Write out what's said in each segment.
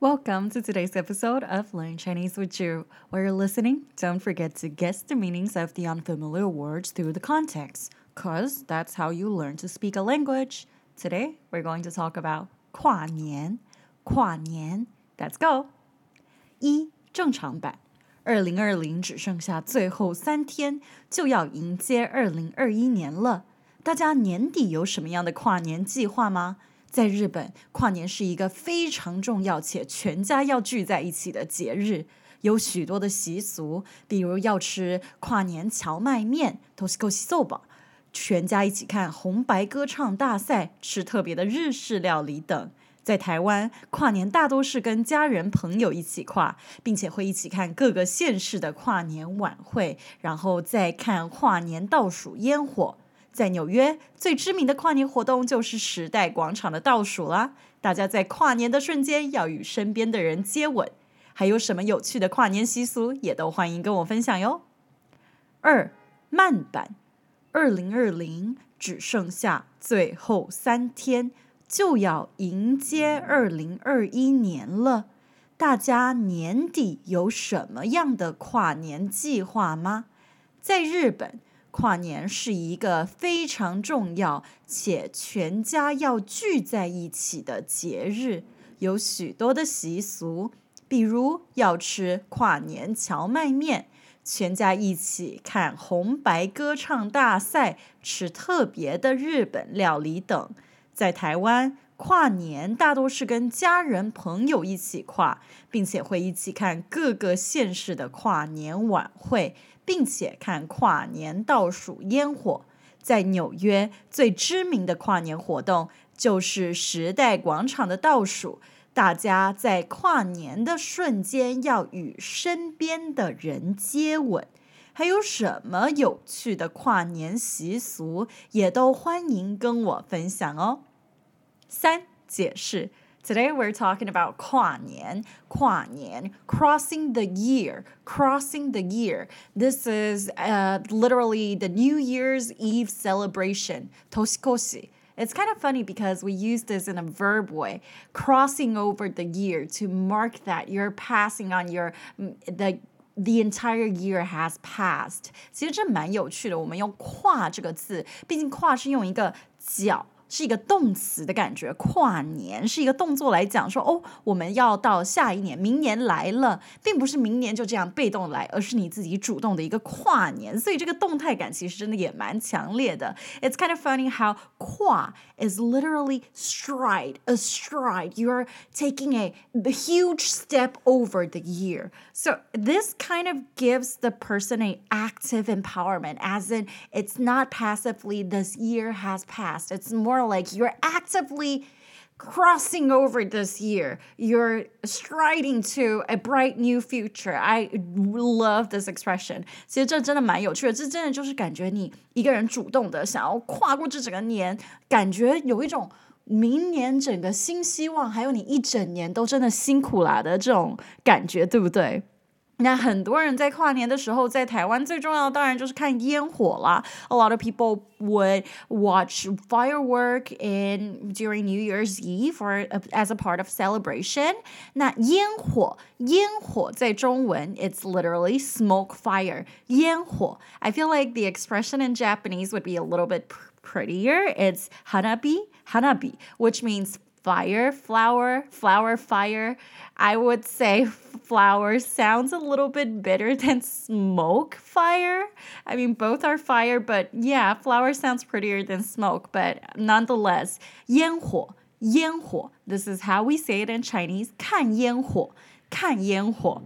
Welcome to today's episode of Learn Chinese with You. While you're listening, don't forget to guess the meanings of the unfamiliar words through the context, because that's how you learn to speak a language. Today, we're going to talk about 跨年,跨年. Let's go. 一正常版，二零二零只剩下最后三天，就要迎接二零二一年了。大家年底有什么样的跨年计划吗？ 在日本，跨年是一个非常重要且全家要聚在一起的节日，有许多的习俗，比如要吃跨年荞麦面 （toshikoshi soba），全家一起看红白歌唱大赛，吃特别的日式料理等。在台湾，跨年大多是跟家人朋友一起跨，并且会一起看各个县市的跨年晚会，然后再看跨年倒数烟火。在纽约，最知名的跨年活动就是时代广场的倒数啦。大家在跨年的瞬间要与身边的人接吻。还有什么有趣的跨年习俗，也都欢迎跟我分享哟。二慢版，二零二零只剩下最后三天，就要迎接二零二一年了。大家年底有什么样的跨年计划吗？在日本。跨年是一个非常重要且全家要聚在一起的节日，有许多的习俗，比如要吃跨年荞麦面，全家一起看红白歌唱大赛，吃特别的日本料理等。在台湾，跨年大多是跟家人朋友一起跨，并且会一起看各个县市的跨年晚会。并且看跨年倒数烟火，在纽约最知名的跨年活动就是时代广场的倒数。大家在跨年的瞬间要与身边的人接吻。还有什么有趣的跨年习俗，也都欢迎跟我分享哦。三解释。Today we're talking about 跨年,跨年, crossing the year, crossing the year. This is uh, literally the New Year's Eve celebration, toshikoshi. It's kind of funny because we use this in a verb way, crossing over the year to mark that you're passing on your the the entire year has passed。其实这蛮有趣的。我们用“跨”这个字，毕竟“跨”是用一个脚。 是一个动词的感觉，跨年是一个动作来讲，说哦，我们要到下一年，明年来了，并不是明年就这样被动来，而是你自己主动的一个跨年，所以这个动态感其实真的也蛮强烈的。It's kind of funny how 跨 is literally stride, a stride. You're taking a huge step over the year. So this kind of gives the person a active empowerment, as in it's not passively this year has passed. It's more more like you're actively crossing over this year. You're striding to a bright new future. I love this expression. 其实这真的蛮有趣的，这真的就是感觉你一个人主动的想要跨过这整个年，感觉有一种明年整个新希望，还有你一整年都真的辛苦啦的这种感觉，对不对？ 那很多人在跨年的时候，在台湾最重要的当然就是看烟火啦。A lot of people would watch firework in during New Year's Eve or as a part of celebration. 那烟火，烟火在中文，it's literally smoke fire. 烟火。I feel like the expression in Japanese would be a little bit prettier. It's hanabi, hanabi, which means fire, flower, flower, fire. I would say flower sounds a little bit better than smoke fire. I mean, both are fire, but yeah, flower sounds prettier than smoke, but nonetheless, 烟火,烟火. This is how we say it in Chinese. 看烟火,看烟火。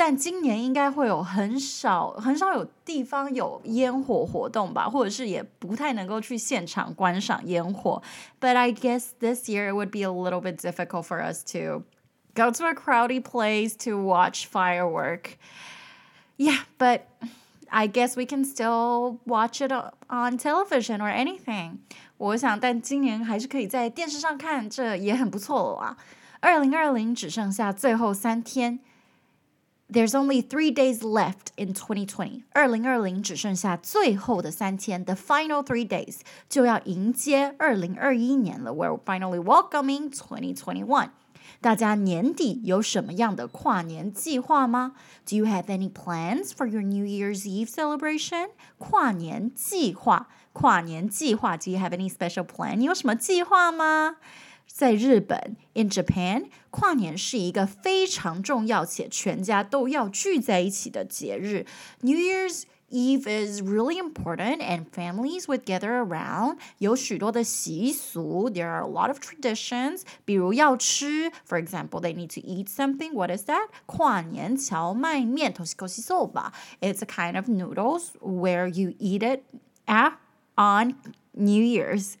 但今年应该会有很少很少有地方有烟火活动吧，或者是也不太能够去现场观赏烟火。But I guess this year it would be a little bit difficult for us to go to a crowded place to watch firework. Yeah, but I guess we can still watch it on television or anything. 我想，但今年还是可以在电视上看，这也很不错了啊。二零二零只剩下最后三天。 there's only three days left in 2020. 二零二零只剩下最后的三天，the final three days 就要迎接二零二一年了。We're finally welcoming 2021. 大家年底有什么样的跨年计划吗？Do you have any plans for your New Year's Eve celebration？跨年计划，跨年计划。Do you have any special plan？你有什么计划吗？ 在日本，in Japan，跨年是一个非常重要且全家都要聚在一起的节日。New Year's Eve is really important and families would gather around. 有许多的习俗，there are a lot of traditions. 比如要吃，for example, they need to eat something. What is that? 跨年荞麦面，toshikoshi soba. It's a kind of noodles where you eat it at on New Year's.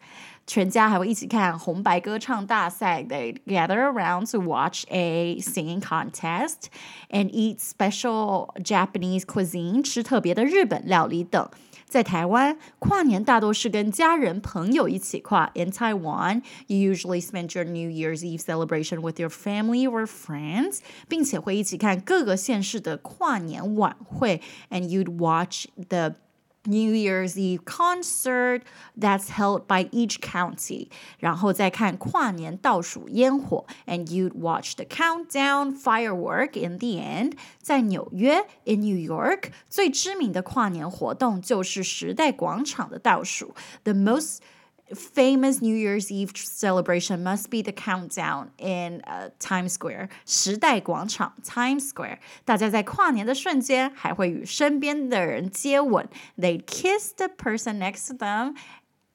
全家还会一起看红白歌唱大赛。They gather around to watch a singing contest and eat special Japanese cuisine，吃特别的日本料理等。在台湾，跨年大多是跟家人朋友一起跨。In Taiwan, you usually spend your New Year's Eve celebration with your family or friends，并且会一起看各个县市的跨年晚会，and you'd watch the New Year's Eve concert that's held by each county，然后再看跨年倒数烟火，and you'd watch the countdown firework in the end。在纽约，in New York，最知名的跨年活动就是时代广场的倒数，the most famous New Year's Eve celebration must be the countdown in uh, Times Square 时代广场 Times Square。大家在跨年的瞬间还会与身边的人接吻，they kiss the person next to them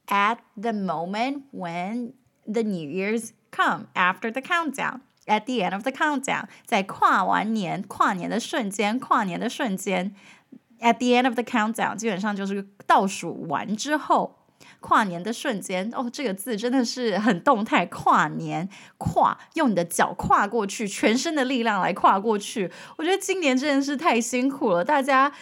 at the moment when the New Year's come after the countdown. At the end of the countdown，在跨完年、跨年的瞬间、跨年的瞬间，at the end of the countdown，基本上就是倒数完之后。 跨年的瞬间哦，这个字真的是很动态。跨年，跨，用你的脚跨过去，全身的力量来跨过去。我觉得今年真的是太辛苦了，大家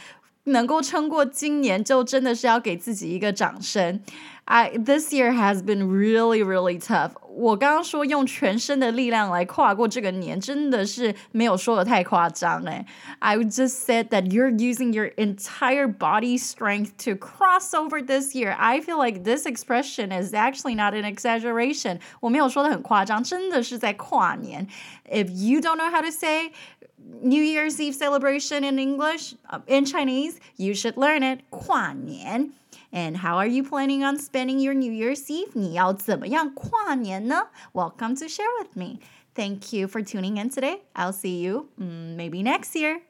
能够撑过今年，就真的是要给自己一个掌声。I this year has been really really tough. 我刚刚说用全身的力量来跨过这个年，真的是没有说的太夸张哎。I just said that you're using your entire body strength to cross over this year. I feel like this expression is actually not an exaggeration. 我没有说的很夸张，真的是在跨年。If you don't know how to say New Year's Eve celebration in English, in Chinese, you should learn it. 跨年。and how are you planning on spending your New Year's Eve? 你要怎么样跨年呢? Welcome to share with me. Thank you for tuning in today. I'll see you mm, maybe next year.